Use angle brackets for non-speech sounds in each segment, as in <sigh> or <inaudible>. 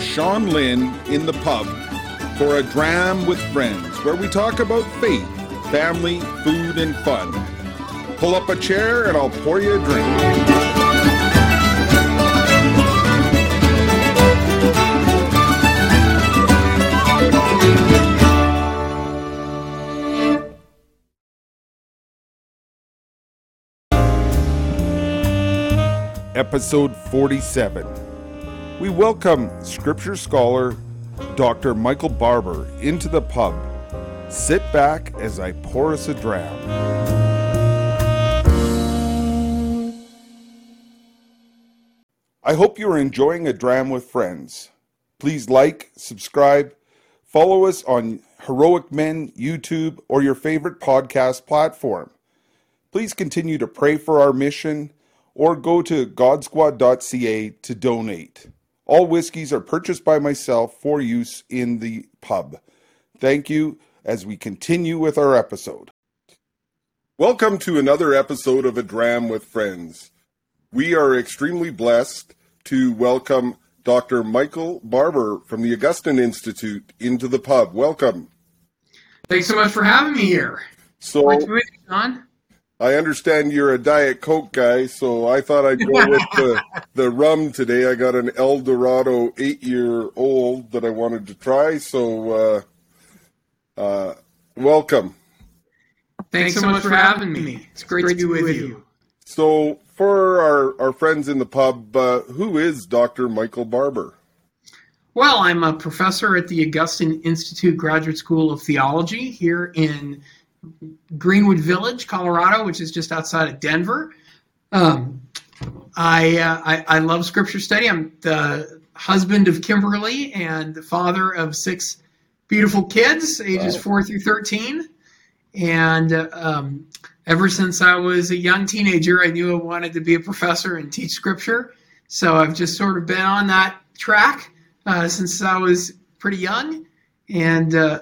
Sean Lynn in the pub for a dram with friends where we talk about faith, family, food, and fun. Pull up a chair and I'll pour you a drink. Episode 47. We welcome scripture scholar Dr. Michael Barber into the pub. Sit back as I pour us a dram. I hope you are enjoying a dram with friends. Please like, subscribe, follow us on Heroic Men YouTube or your favorite podcast platform. Please continue to pray for our mission or go to godsquad.ca to donate. All whiskeys are purchased by myself for use in the pub. Thank you as we continue with our episode. Welcome to another episode of A Dram with Friends. We are extremely blessed to welcome Dr. Michael Barber from the Augustine Institute into the pub. Welcome. Thanks so much for having me here. So, Nice to meet you, Sean. I understand you're a Diet Coke guy, so I thought I'd go with <laughs> the, the rum today. I got an El Dorado eight year old that I wanted to try, so uh, uh, welcome. Thanks so much for having me. It's great to be with you. So, for our, our friends in the pub, uh, who is Dr. Michael Barber? Well, I'm a professor at the Augustine Institute Graduate School of Theology here in Greenwood Village, Colorado, which is just outside of Denver. Um, I, uh, I I love scripture study. I'm the husband of Kimberly and the father of six beautiful kids, ages Wow. four through thirteen. And uh, um, ever since I was a young teenager, I knew I wanted to be a professor and teach scripture. So I've just sort of been on that track uh, since I was pretty young, and uh,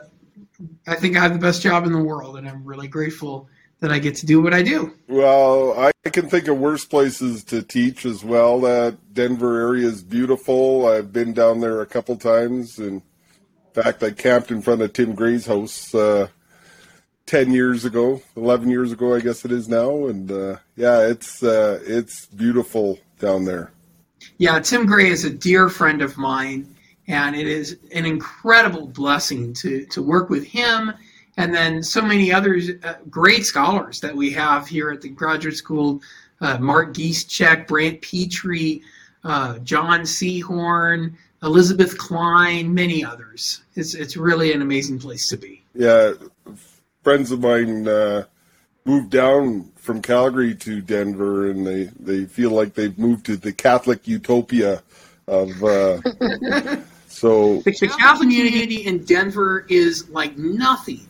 I think I have the best job in the world, and I'm really grateful that I get to do what I do. Well, I can think of worse places to teach as well. That Denver area is beautiful. I've been down there a couple times. And in fact, I camped in front of Tim Gray's house uh, 10 years ago, 11 years ago, I guess it is now. And uh, yeah, it's uh, it's beautiful down there. Yeah, Tim Gray is a dear friend of mine, and it is an incredible blessing to to work with him, and then so many other uh, great scholars that we have here at the graduate school. Uh, Mark Giszczak, Brant Pitre, uh, John Sehorn, Elizabeth Klein, many others. It's it's really an amazing place to be. Yeah, friends of mine uh, moved down from Calgary to Denver, and they, they feel like they've moved to the Catholic utopia of. <laughs> So The Catholic community in Denver is like nothing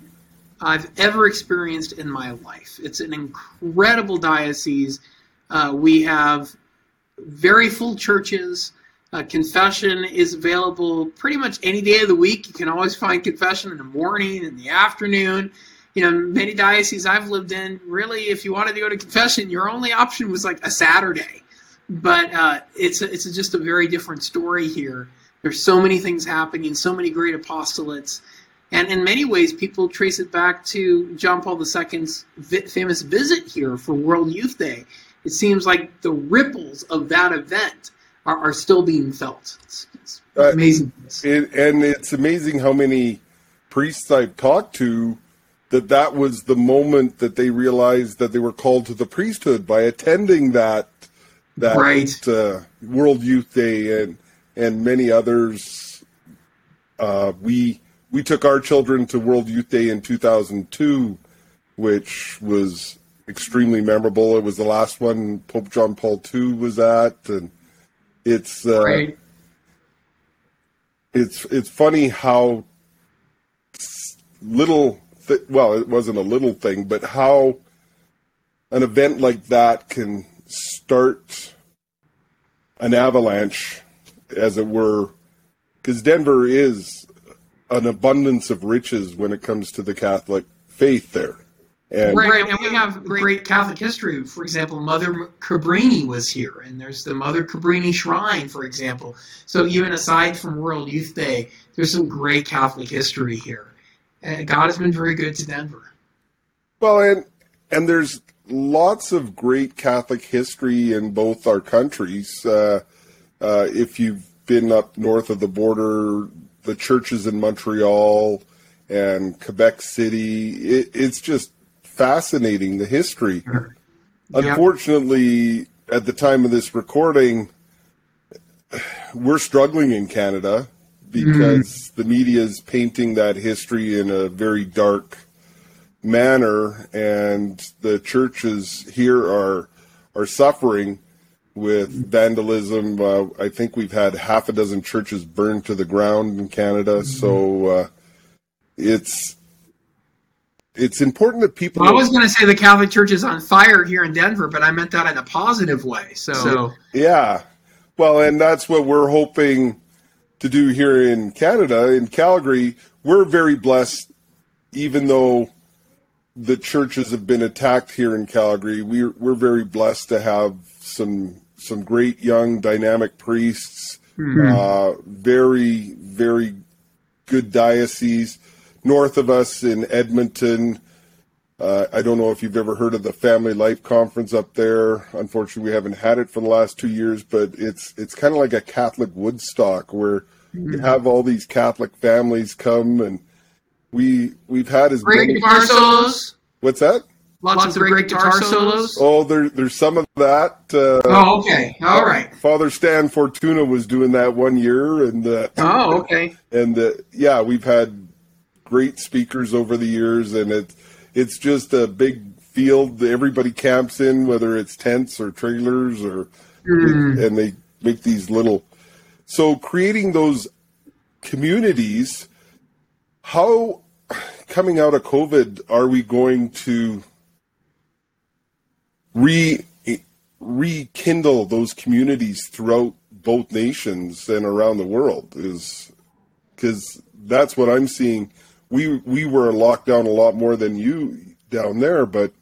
I've ever experienced in my life. It's an incredible diocese. Uh, we have very full churches. Uh, confession is available pretty much any day of the week. You can always find confession in the morning, in the afternoon. You know, many dioceses I've lived in, really, if you wanted to go to confession, your only option was like a Saturday. But uh, it's a, it's a, just a very different story here. There's so many things happening, so many great apostolates, and in many ways, people trace it back to John Paul II's vi- famous visit here for World Youth Day. It seems like the ripples of that event are, are still being felt. It's, it's Uh, amazing. it, and it's amazing how many priests I've talked to that that was the moment that they realized that they were called to the priesthood by attending that that Right. uh, World Youth Day and and many others. Uh, we we took our children to World Youth Day in 2002, which was extremely memorable. It was the last one Pope John Paul II was at, and it's uh, Right. it's it's funny how little th- well it wasn't a little thing but how an event like that can start an avalanche as it were because denver is an abundance of riches when it comes to the catholic faith there And, right, and we have great Catholic history. For example, Mother Cabrini was here, and there's the Mother Cabrini Shrine, for example. So even aside from World Youth Day, there's some great Catholic history here. And God has been very good to Denver. Well, and and there's lots of great Catholic history in both our countries. Uh, uh, if you've been up north of the border, the churches in Montreal and Quebec City, it, it's just fascinating the history. Unfortunately, at the time of this recording, we're struggling in Canada because mm. the media is painting that history in a very dark manner, and the churches here are are suffering with vandalism. Uh, I think we've had half a dozen churches burned to the ground in Canada, mm-hmm. so uh, it's it's important that people. Well, I was going to say the Catholic Church is on fire here in Denver, but I meant that in a positive way. So, so yeah, well, and that's what we're hoping to do here in Canada, in Calgary. We're very blessed, even though the churches have been attacked here in Calgary. We're we're very blessed to have some some great young dynamic priests. Mm-hmm. Uh, very very good diocese north of us in Edmonton. Uh, I don't know if you've ever heard of the Family Life Conference up there. Unfortunately, we haven't had it for the last two years, but it's it's kind of like a Catholic Woodstock where mm-hmm. you have all these Catholic families come and we we've had as great many guitar. What's that? Lots, Lots of great guitar solos. Oh, there, there's some of that. Uh, oh, okay, all right. Father Stan Fortuna was doing that one year, and uh, oh, okay. And uh, yeah, we've had great speakers over the years, and it's it's just a big field that everybody camps in, whether it's tents or trailers or, mm. and they make these little. So creating those communities, how coming out of COVID are we going to re rekindle those communities throughout both nations and around the world? Is because that's what I'm seeing we we were locked down a lot more than you down there, but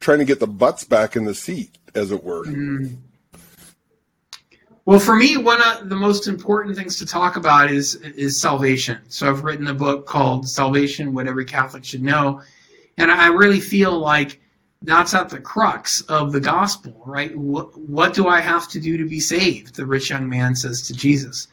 trying to get the butts back in the seat, as it were. Mm. Well, for me, one of the most important things to talk about is is salvation. So I've written a book called Salvation: What Every Catholic Should Know, and I really feel like that's at the crux of the gospel, right? What, what do I have to do to be saved? The rich young man says to Jesus.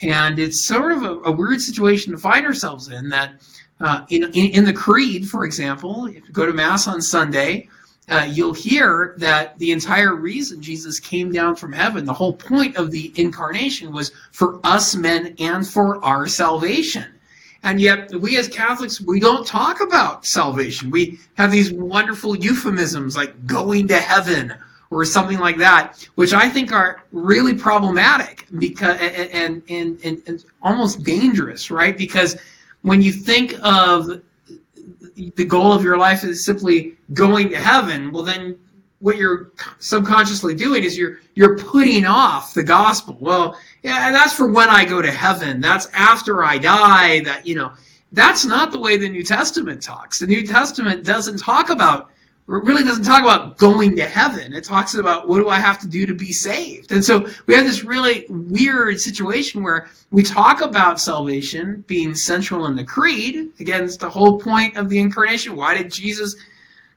And it's sort of a, a weird situation to find ourselves in that uh, in, in, in, the Creed, for example, if you go to Mass on Sunday, uh, you'll hear that the entire reason Jesus came down from heaven, the whole point of the incarnation was for us men and for our salvation. And yet, we as Catholics, we don't talk about salvation. We have these wonderful euphemisms like going to heaven or something like that, which I think are really problematic because and and, and, and almost dangerous, right? Because when you think of the goal of your life is simply going to heaven, well then what you're subconsciously doing is you're you're putting off the gospel. Well, yeah, that's for when I go to heaven. That's after I die. That you know, that's not the way the New Testament talks. The New Testament doesn't talk about really doesn't talk about going to heaven. It talks about what do I have to do to be saved. And so we have this really weird situation where we talk about salvation being central in the creed. Again, it's the whole point of the incarnation. Why did Jesus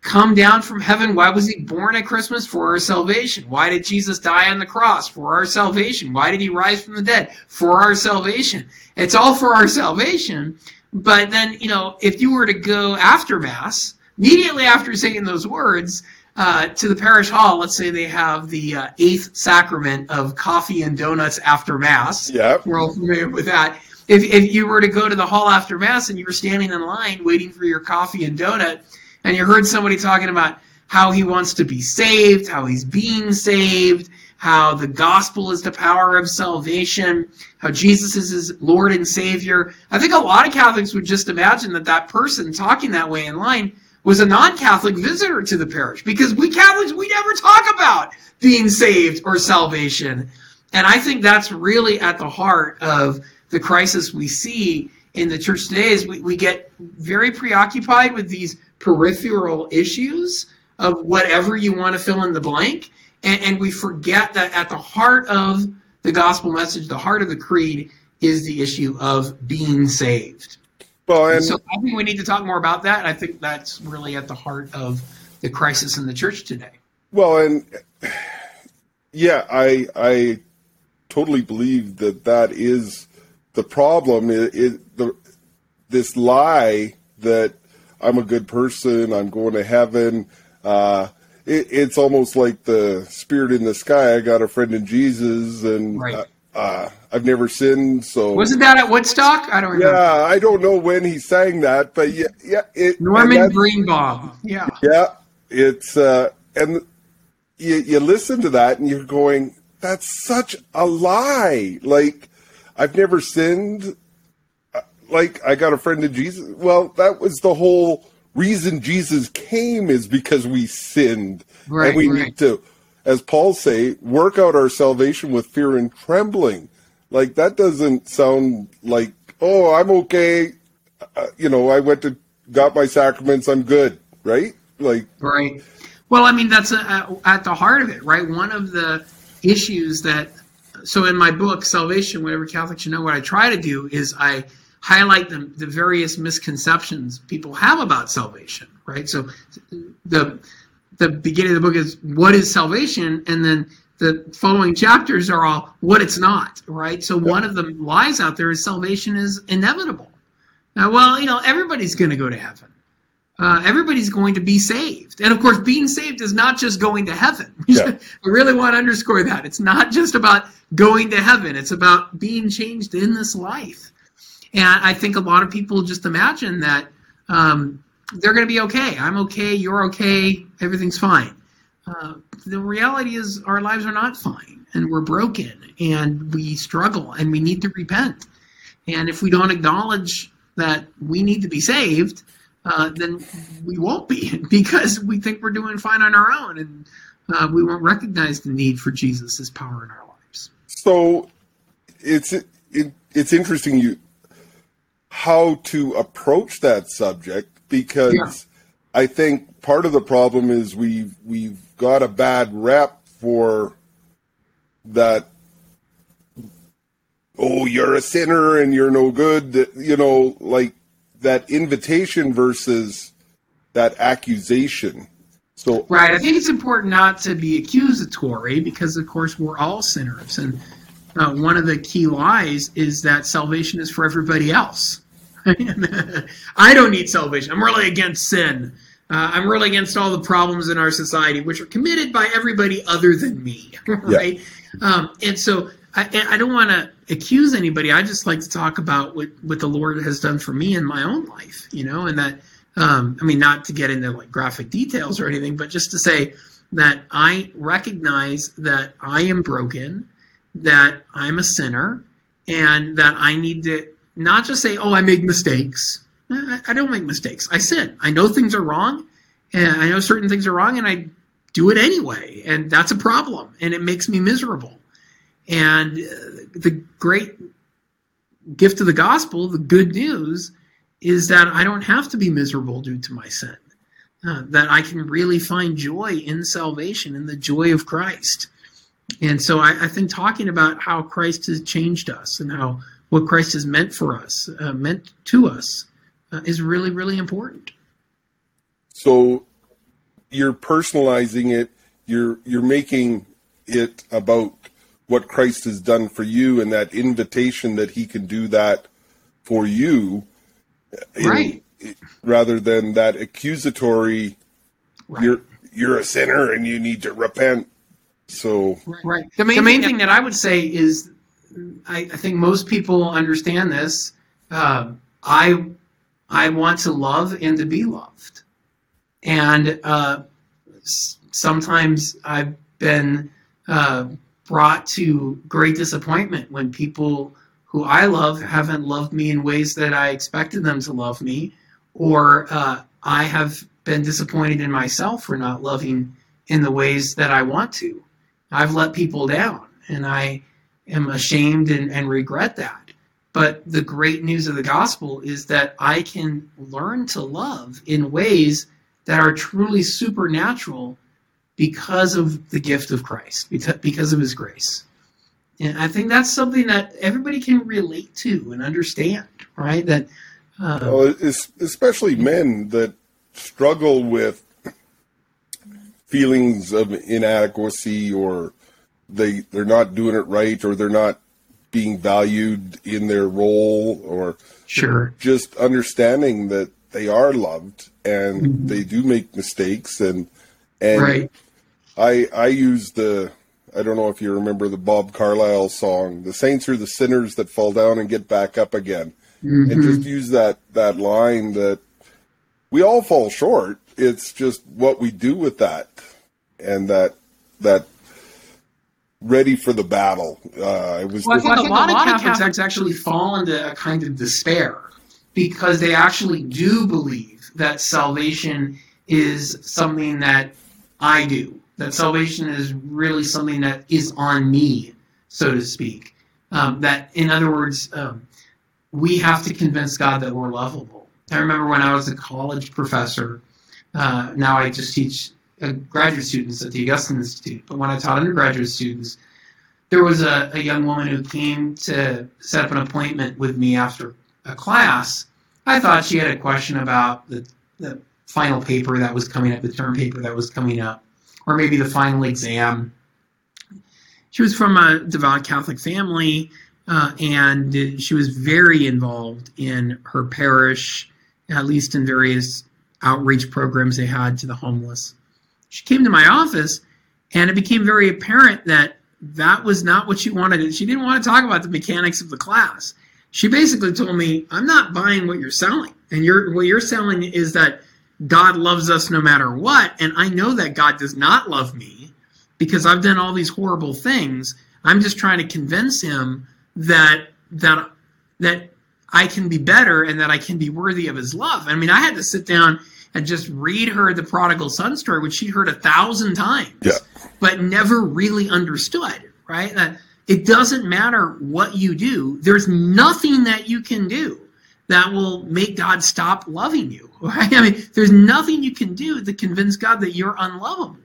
come down from heaven? Why was he born at Christmas? For our salvation. Why did Jesus die on the cross? For our salvation. Why did he rise from the dead? For our salvation. It's all for our salvation. But then, you know, if you were to go after Mass, immediately after saying those words uh, to the parish hall, let's say they have the uh, eighth sacrament of coffee and donuts after Mass. Yeah. We're all familiar with that. If, if you were to go to the hall after Mass and you were standing in line waiting for your coffee and donut, and you heard somebody talking about how he wants to be saved, how he's being saved, how the gospel is the power of salvation, how Jesus is his Lord and Savior. I think a lot of Catholics would just imagine that that person talking that way in line was a non-Catholic visitor to the parish because we Catholics we never talk about being saved or salvation. And I think that's really at the heart of the crisis we see in the church today is we, we get very preoccupied with these peripheral issues of whatever you want to fill in the blank. And, and we forget that at the heart of the gospel message, the heart of the creed, is the issue of being saved. Well, and And so I think we need to talk more about that. I think that's really at the heart of the crisis in the church today. Well, and yeah, I I totally believe that that is the problem. It, it the this lie that I'm a good person, I'm going to heaven. Uh, it, it's almost like the spirit in the sky. I got a friend in Jesus, and Right. uh, uh, I've never sinned. So Wasn't that at Woodstock? I don't remember. yeah, I don't know when he sang that, but yeah, yeah. It, Norman Greenbaum. Yeah. yeah, it's uh, and you you listen to that and you're going, that's such a lie. Like I've never sinned. Uh, Like I got a friend in Jesus. Well, that was the whole reason Jesus came is because we sinned, Right, and we right. need to, as Paul say, work out our salvation with fear and trembling. Like that doesn't sound like oh I'm okay. Uh, you know I went to got my sacraments. I'm good, right? Like Right. Well, I mean, that's uh at the heart of it, right? One of the issues that, so in my book, Salvation, Whatever Catholics Should Know, what I try to do is I highlight the, the various misconceptions people have about salvation, right? So the the beginning of the book is what is salvation, and then the following chapters are all what it's not, right? So one of the lies out there is salvation is inevitable. Now, well, you know, everybody's going to go to heaven uh, everybody's going to be saved. And of course, being saved is not just going to heaven. <laughs> Yeah. I really want to underscore that. It's not just about going to heaven, it's about being changed in this life. And I think a lot of people just imagine that um, they're going to be okay. I'm okay, you're okay, everything's fine. Uh, the reality is, our lives are not fine, and we're broken, and we struggle, and we need to repent. And if we don't acknowledge that we need to be saved, uh, then we won't be <laughs> because we think we're doing fine on our own and uh, we won't recognize the need for Jesus' power in our lives. so it's it, it's interesting you how to approach that subject because Yeah. I think part of the problem is we've we've got a bad rep for that oh you're a sinner and you're no good that you know like that invitation versus that accusation so Right. I think it's important not to be accusatory because, of course, we're all sinners. And uh, one of the key lies is that salvation is for everybody else. <laughs> I don't need salvation. I'm really against sin. Uh, I'm really against all the problems in our society, which are committed by everybody other than me. <laughs> Right. Um, and so I, I don't want to accuse anybody. I just like to talk about what, what the Lord has done for me in my own life, you know, and that, um, I mean, not to get into like graphic details or anything, but just to say that I recognize that I am broken, that I'm a sinner, and that I need to not just say, oh, I make mistakes. I, don't make mistakes. I sin. I know things are wrong, and I know certain things are wrong, and I do it anyway. And that's a problem, and it makes me miserable. And uh, the great gift of the gospel, the good news, is that I don't have to be miserable due to my sin. Uh, that I can really find joy in salvation, in the joy of Christ. And so I, I think talking about how Christ has changed us and how what Christ has meant for us, uh, meant to us, uh, is really, really important. so you're personalizing it you're you're making it about what Christ has done for you and that invitation that he can do that for you in- Right. rather than that accusatory Right. you're you're a sinner and you need to repent so Right. The main, thing that I would say is, I, I think most people understand this. Um I I want to love and to be loved, and uh, s- sometimes I've been uh, brought to great disappointment when people who I love haven't loved me in ways that I expected them to love me, or uh, I have been disappointed in myself for not loving in the ways that I want to. I've let people down, and I am ashamed and, and regret that. But the great news of the gospel is that I can learn to love in ways that are truly supernatural because of the gift of Christ, because of his grace. And I think that's something that everybody can relate to and understand, right? That uh, well, especially men that struggle with feelings of inadequacy or they they're not doing it right or they're not being valued in their role or sure just understanding that they are loved and mm-hmm. they do make mistakes and and right. I I use the I don't know if you remember the Bob Carlisle song the saints are the sinners that fall down and get back up again mm-hmm. and just use that that line that we all fall short it's just what we do with that and that that ready for the battle. Uh, it was. Well, I think, a lot, of Catholics, Catholics actually fall into a kind of despair because they actually do believe that salvation is something that I do. That salvation is really something that is on me, so to speak. Um, that, in other words, um, we have to convince God that we're lovable. I remember when I was a college professor. Uh, now I just teach graduate students at the Augustine Institute, but when I taught undergraduate students, there was a, a young woman who came to set up an appointment with me after a class. I thought she had a question about the, the final paper that was coming up, the term paper that was coming up, or maybe the final exam. She was from a devout Catholic family, uh, and she was very involved in her parish, at least in various outreach programs they had to the homeless. She came to my office, and it became very apparent that that was not what she wanted. She didn't want to talk about the mechanics of the class. She basically told me, "I'm not buying what you're selling, and you're what you're selling is that God loves us no matter what, and I know that God does not love me because I've done all these horrible things. I'm just trying to convince him that that that I can be better and that I can be worthy of his love. I mean, I had to sit down and just read her the prodigal son story, which she'd heard a thousand times, yeah. but never really understood, right? That it doesn't matter what you do, there's nothing that you can do that will make God stop loving you, <laughs> right? I mean, there's nothing you can do to convince God that you're unlovable.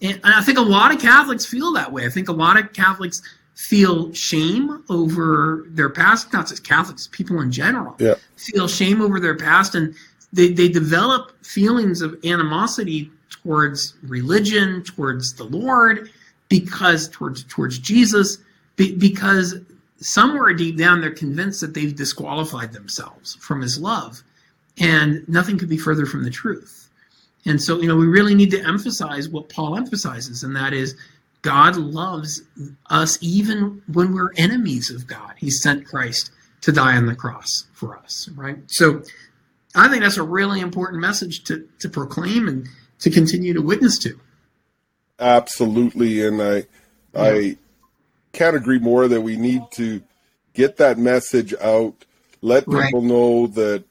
And, and I think a lot of Catholics feel that way. I think a lot of Catholics feel shame over their past, not just Catholics, people in general yeah. feel shame over their past and they, they develop feelings of animosity towards religion, towards the Lord, because towards towards Jesus, be, because somewhere deep down they're convinced that they've disqualified themselves from His love, and nothing could be further from the truth. And so, you know, we really need to emphasize what Paul emphasizes, and that is God loves us even when we're enemies of God. He sent Christ to die on the cross for us, right? So I think that's a really important message to, to proclaim and to continue to witness to. Absolutely, and I yeah. I can't agree more that we need to get that message out, let people right. know that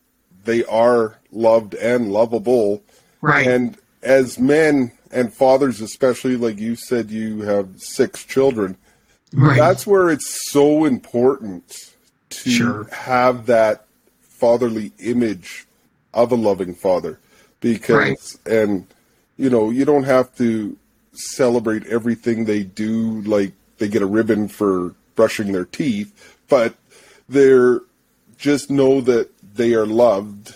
they are loved and lovable. Right. And as men and fathers, especially like you said, you have six children. Right. That's where it's so important to sure. have that fatherly image of a loving father because right. and you know you don't have to celebrate everything they do like they get a ribbon for brushing their teeth but they're just know that they are loved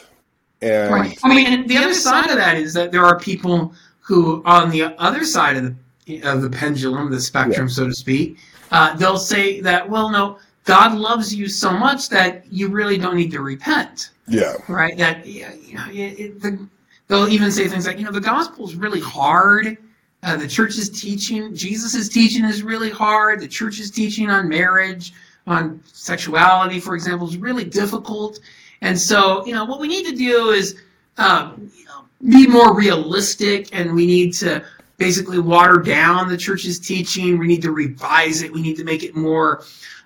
and right. i mean the other side of that is that there are people who on the other side of the of the pendulum the spectrum yeah. so to speak uh, they'll say that well no god loves you so much that you really don't need to repent yeah. Right. That you know, it, the, they'll even say things like, you know, the gospel is really hard. Uh, the church's teaching, Jesus' teaching is really hard. The church's teaching on marriage, on sexuality, for example, is really difficult. And so, you know, what we need to do is um, you know, be more realistic, and we need to basically water down the church's teaching. We need to revise it. We need to make it more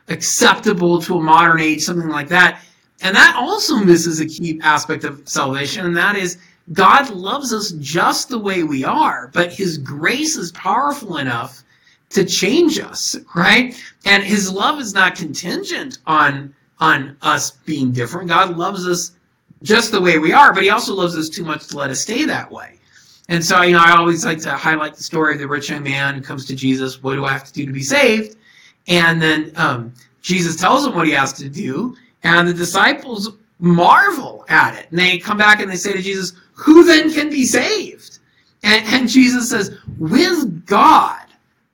acceptable to a modern age, something like that. And that also misses a key aspect of salvation, and that is God loves us just the way we are, but his grace is powerful enough to change us, right? And his love is not contingent on on us being different. God loves us just the way we are, but He also loves us too much to let us stay that way. And so, you know, I always like to highlight the story of the rich young man who comes to Jesus. What do I have to do to be saved? And then um, Jesus tells him what he has to do, and the disciples marvel at it. And they come back and they say to Jesus, Who then can be saved? And, and Jesus says, With God.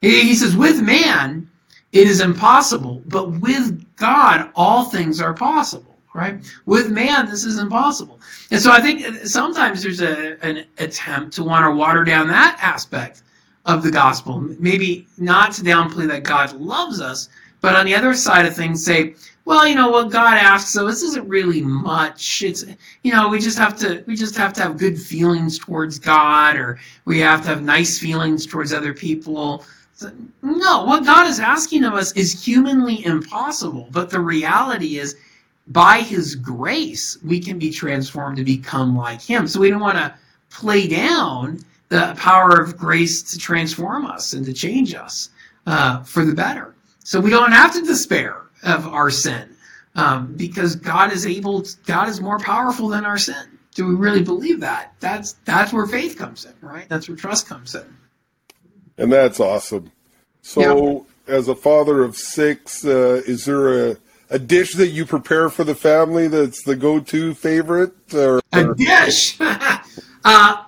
He says, With man, it is impossible, but with God, all things are possible right? With man, this is impossible. And so I think sometimes there's a, an attempt to want to water down that aspect of the gospel. Maybe not to downplay that God loves us, but on the other side of things, say, well, you know what God asks of us isn't really much. It's you know we just have to we just have to have good feelings towards God, or we have to have nice feelings towards other people. No, what God is asking of us is humanly impossible. But the reality is, by his grace, we can be transformed to become like him. So we don't want to play down the power of grace to transform us and to change us uh, for the better. So we don't have to despair of our sin um, because God is able, to, God is more powerful than our sin. Do we really believe that? That's that's where faith comes in, right? That's where trust comes in. And that's awesome. So, yeah. as a father of six, uh, is there a a dish that you prepare for the family that's the go-to favorite? Or, a dish. <laughs> uh,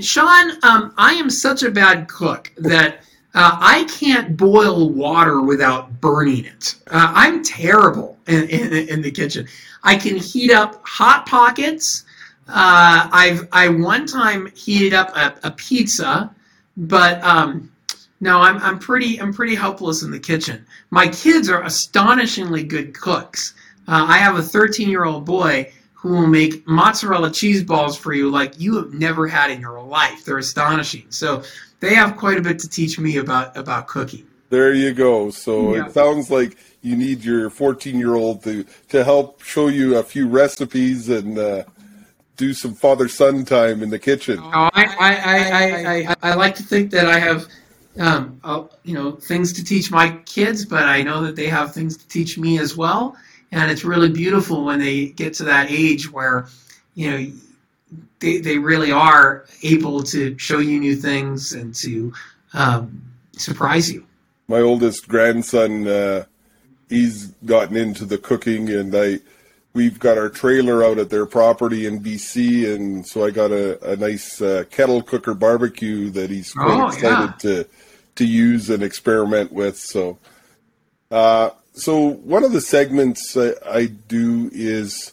Sean, um, I am such a bad cook that uh, I can't boil water without burning it. Uh, I'm terrible in, in, in, the kitchen. I can heat up hot pockets. Uh, I've I one time heated up a, a pizza, but um, no, I'm I'm pretty I'm pretty helpless in the kitchen. My kids are astonishingly good cooks. Uh, I have a 13 year old boy who will make mozzarella cheese balls for you like you have never had in your life. They're astonishing. So they have quite a bit to teach me about about cooking. There you go. So yeah. it sounds like you need your 14 year old to to help show you a few recipes and. Uh, do some father son time in the kitchen. Oh, I, I, I, I, I, like to think that I have um, you know things to teach my kids, but I know that they have things to teach me as well. And it's really beautiful when they get to that age where you know they, they really are able to show you new things and to um, surprise you. My oldest grandson, uh, he's gotten into the cooking, and I we've got our trailer out at their property in BC, and so I got a, a nice uh, kettle cooker barbecue that he's quite oh, excited yeah. to to use and experiment with. So, uh, so one of the segments I, do is,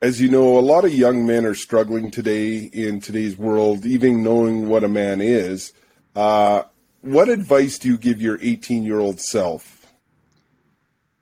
as you know, a lot of young men are struggling today in today's world, even knowing what a man is. Uh, what advice do you give your 18 year old self?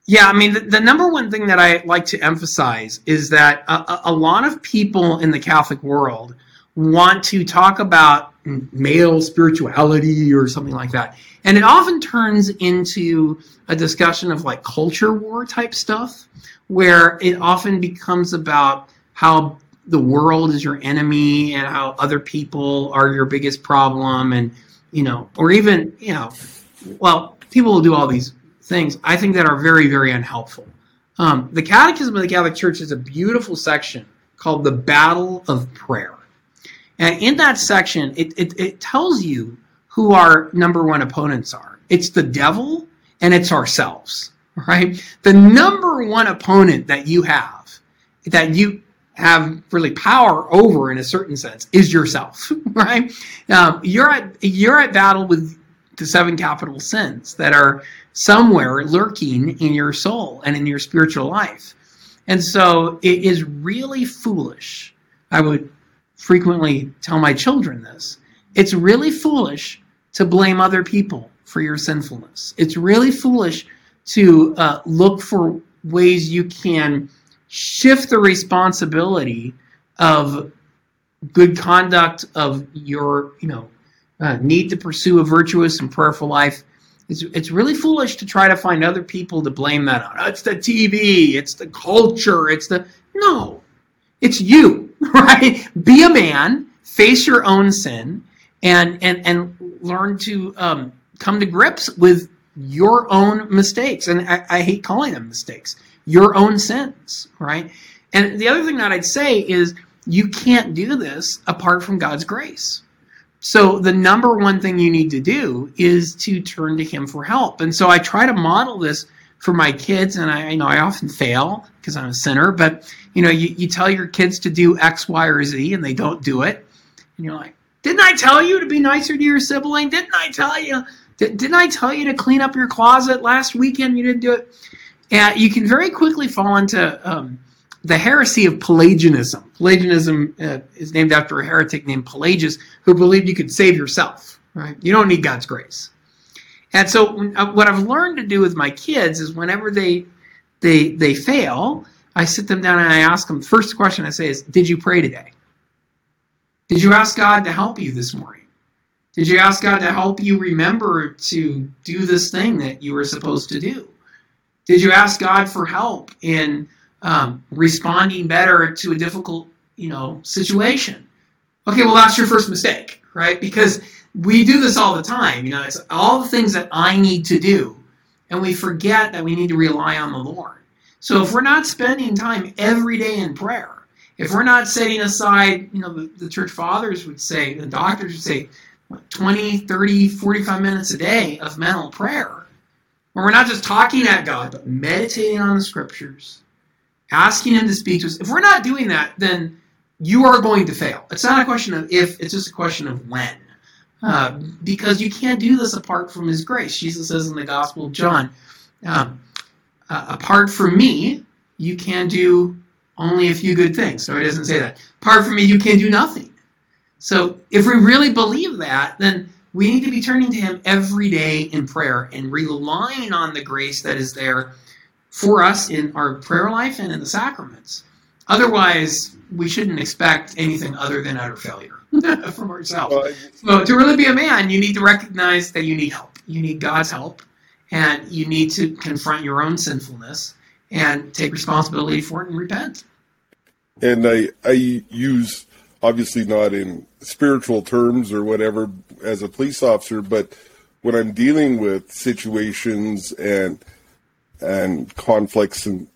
Yeah, I mean, the, the, number one thing that I like to emphasize is that a, a lot of people in the Catholic world want to talk about male spirituality or something like that. And it often turns into a discussion of like culture war type stuff, where it often becomes about how the world is your enemy and how other people are your biggest problem. And, you know, or even, you know, well, people will do all these things I think that are very, very unhelpful. Um, the Catechism of the Catholic Church is a beautiful section called the Battle of Prayer. And in that section, it, it, it tells you who our number one opponents are. It's the devil and it's ourselves, <laughs> right? The number one opponent that you have, that you have really power over in a certain sense, is yourself, <laughs> right? Um, you're at you're at battle with the seven capital sins that are somewhere lurking in your soul and in your spiritual life. And so it is really foolish. I would frequently tell my children this. It's really foolish to blame other people for your sinfulness. It's really foolish to uh, look for ways you can shift the responsibility of good conduct of your, you know, uh, need to pursue a virtuous and prayerful life. It's, it's really foolish to try to find other people to blame that on. It's the TV, it's the culture, it's the. No, it's you. <laughs> right? Be a man, face your own sin, and and and learn to um, come to grips with your own mistakes. And I, I hate calling them mistakes. your own sins, right? And the other thing that I'd say is you can't do this apart from God's grace. So the number one thing you need to do is to turn to Him for help. And so I try to model this for my kids, and I you know I often fail because I'm a sinner. But you know, you, you tell your kids to do X, Y, or Z, and they don't do it, and you're like, "Didn't I tell you to be nicer to your sibling? Didn't I tell you? Did, didn't I tell you to clean up your closet last weekend? You didn't do it." And you can very quickly fall into um, the heresy of Pelagianism. Pelagianism uh, is named after a heretic named Pelagius who believed you could save yourself, right? You don't need God's grace. And so uh, what I've learned to do with my kids is whenever they they they fail, I sit them down and I ask them, The first question I say is, did you pray today? Did you ask God to help you this morning? Did you ask God to help you remember to do this thing that you were supposed to do? Did you ask God for help in um, responding better to a difficult, you know, situation? Okay, well that's your first mistake, right? Because we do this all the time. You know, it's all the things that I need to do, and we forget that we need to rely on the Lord. So if we're not spending time every day in prayer, if we're not setting aside, you know, the, the church fathers would say, the doctors would say, 20, 30, 45 minutes a day of mental prayer, where we're not just talking at God, but meditating on the scriptures, asking Him to speak to us. If we're not doing that, then you are going to fail. It's not a question of if, it's just a question of when. Uh, because you can't do this apart from His grace. Jesus says in the Gospel of John, um, uh, apart from me, you can do only a few good things. So he doesn't say that. Apart from me, you can do nothing. So if we really believe that, then we need to be turning to Him every day in prayer and relying on the grace that is there for us in our prayer life and in the sacraments. Otherwise, we shouldn't expect anything other than utter failure <laughs> from ourselves. Well, So to really be a man, you need to recognize that you need help. You need God's help, and you need to confront your own sinfulness and take responsibility for it and repent. and I I use obviously not in spiritual terms or whatever as a police officer, but when I'm dealing with situations and and conflicts and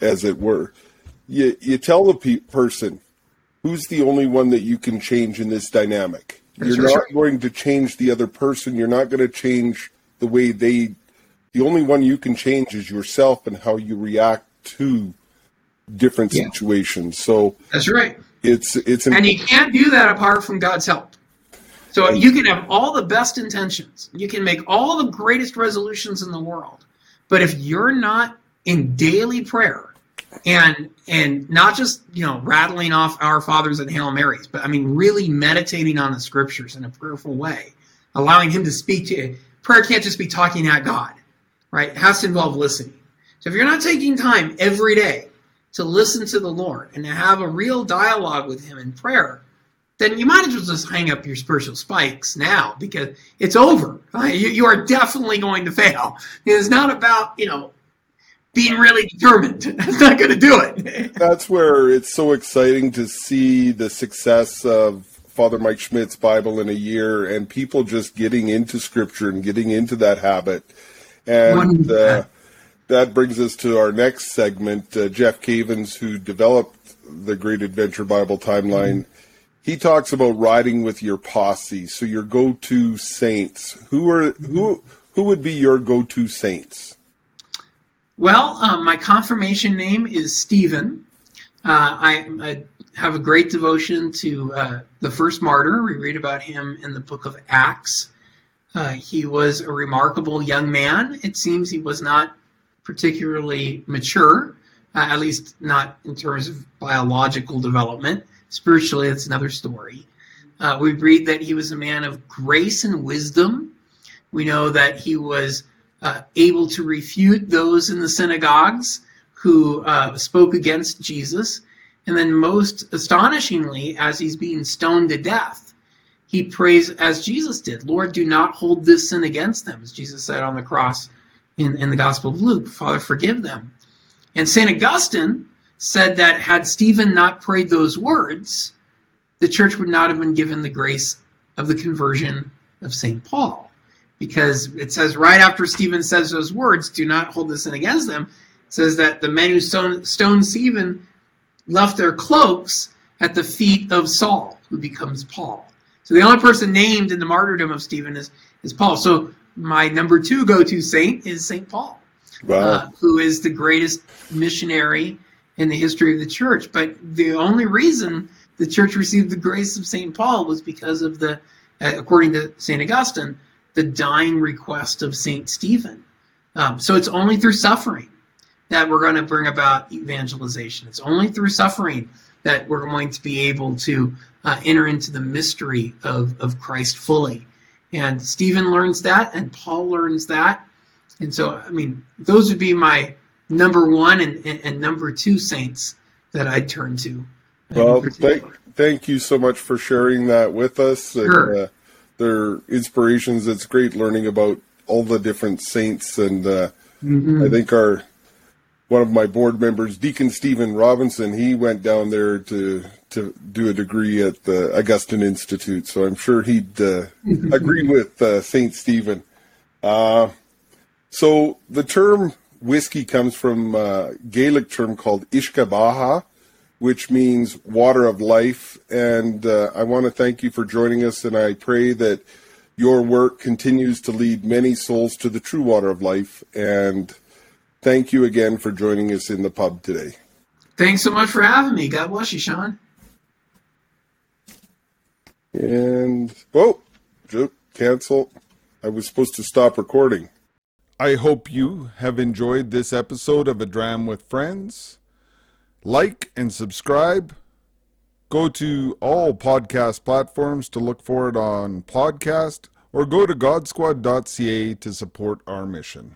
as it were, you you tell the pe- person who's the only one that you can change in this dynamic. You're not going to change the other person. You're not going to change the way they. The only one you can change is yourself and how you react to different Yeah. situations. So That's right. it's it's And you can't do that apart from God's help. So you can have all the best intentions, you can make all the greatest resolutions in the world, but if you're not in daily prayer and and not just you know rattling off our fathers and hail marys but i mean really meditating on the scriptures in a prayerful way allowing him to speak to you. Prayer can't just be talking at god right? It has to involve listening. So if you're not taking time every day to listen to the lord and to have a real dialogue with him in prayer then you might as well just hang up your spiritual spikes now because it's over right? you, you are definitely going to fail. It's not about you know being really determined. <laughs> That's not going to do it. that's where it's so exciting to see the success of Father Mike Schmitz's Bible in a year and people just getting into scripture and getting into that habit. And uh, that brings us to our next segment. Uh, Jeff Cavins, who developed the Great Adventure Bible timeline, he talks about riding with your posse. So your go-to saints. Who are who? Who would be your go-to saints? Well, um, my confirmation name is Stephen. Uh, I, I have a great devotion to uh, the first martyr. We read about him in the book of Acts. Uh, he was a remarkable young man. It seems he was not particularly mature, uh, at least not in terms of biological development. Spiritually, that's another story. Uh, we read that he was a man of grace and wisdom. We know that he was uh, able to refute those in the synagogues who uh, spoke against Jesus. And then, most astonishingly, as he's being stoned to death, he prays as Jesus did Lord, do not hold this sin against them, as Jesus said on the cross in, in the Gospel of Luke. Father, forgive them. And St. Augustine said that had Stephen not prayed those words, the church would not have been given the grace of the conversion of St. Paul because it says right after Stephen says those words, do not hold this in against them. says that the men who stoned, stoned Stephen left their cloaks at the feet of Saul, who becomes Paul. So the only person named in the martyrdom of Stephen is, is Paul. So my number two go to saint is Saint Paul, Wow. uh, who is the greatest missionary in the history of the church. But the only reason the church received the grace of Saint Paul was because of the, uh, according to Saint Augustine, the dying request of Saint Stephen. Um, so it's only through suffering that we're going to bring about evangelization. It's only through suffering that we're going to be able to uh, enter into the mystery of, of Christ fully. And Stephen learns that, and Paul learns that. And so, I mean, those would be my number one and, and, and number two saints that I'd turn to. Well, thank, thank you so much for sharing that with us. And, Sure. uh, their inspirations. It's great learning about all the different saints. And uh, Mhm. I think our one of my board members, Deacon Stephen Robinson, he went down there to to do a degree at the Augustine Institute. So I'm sure he'd uh, agree with uh, Saint Stephen. Uh, so the term whiskey comes from a Gaelic term called uisge beatha, which means water of life. And uh, I want to thank you for joining us, and I pray that your work continues to lead many souls to the true water of life. And thank you again for joining us in the pub today. Thanks so much for having me. God bless you, Sean. And, oh, joke, cancel. I was supposed to stop recording. I hope you have enjoyed this episode of A Dram with Friends. Like and subscribe. Go to all podcast platforms to look for it on podcast or go to godsquad.ca to support our mission.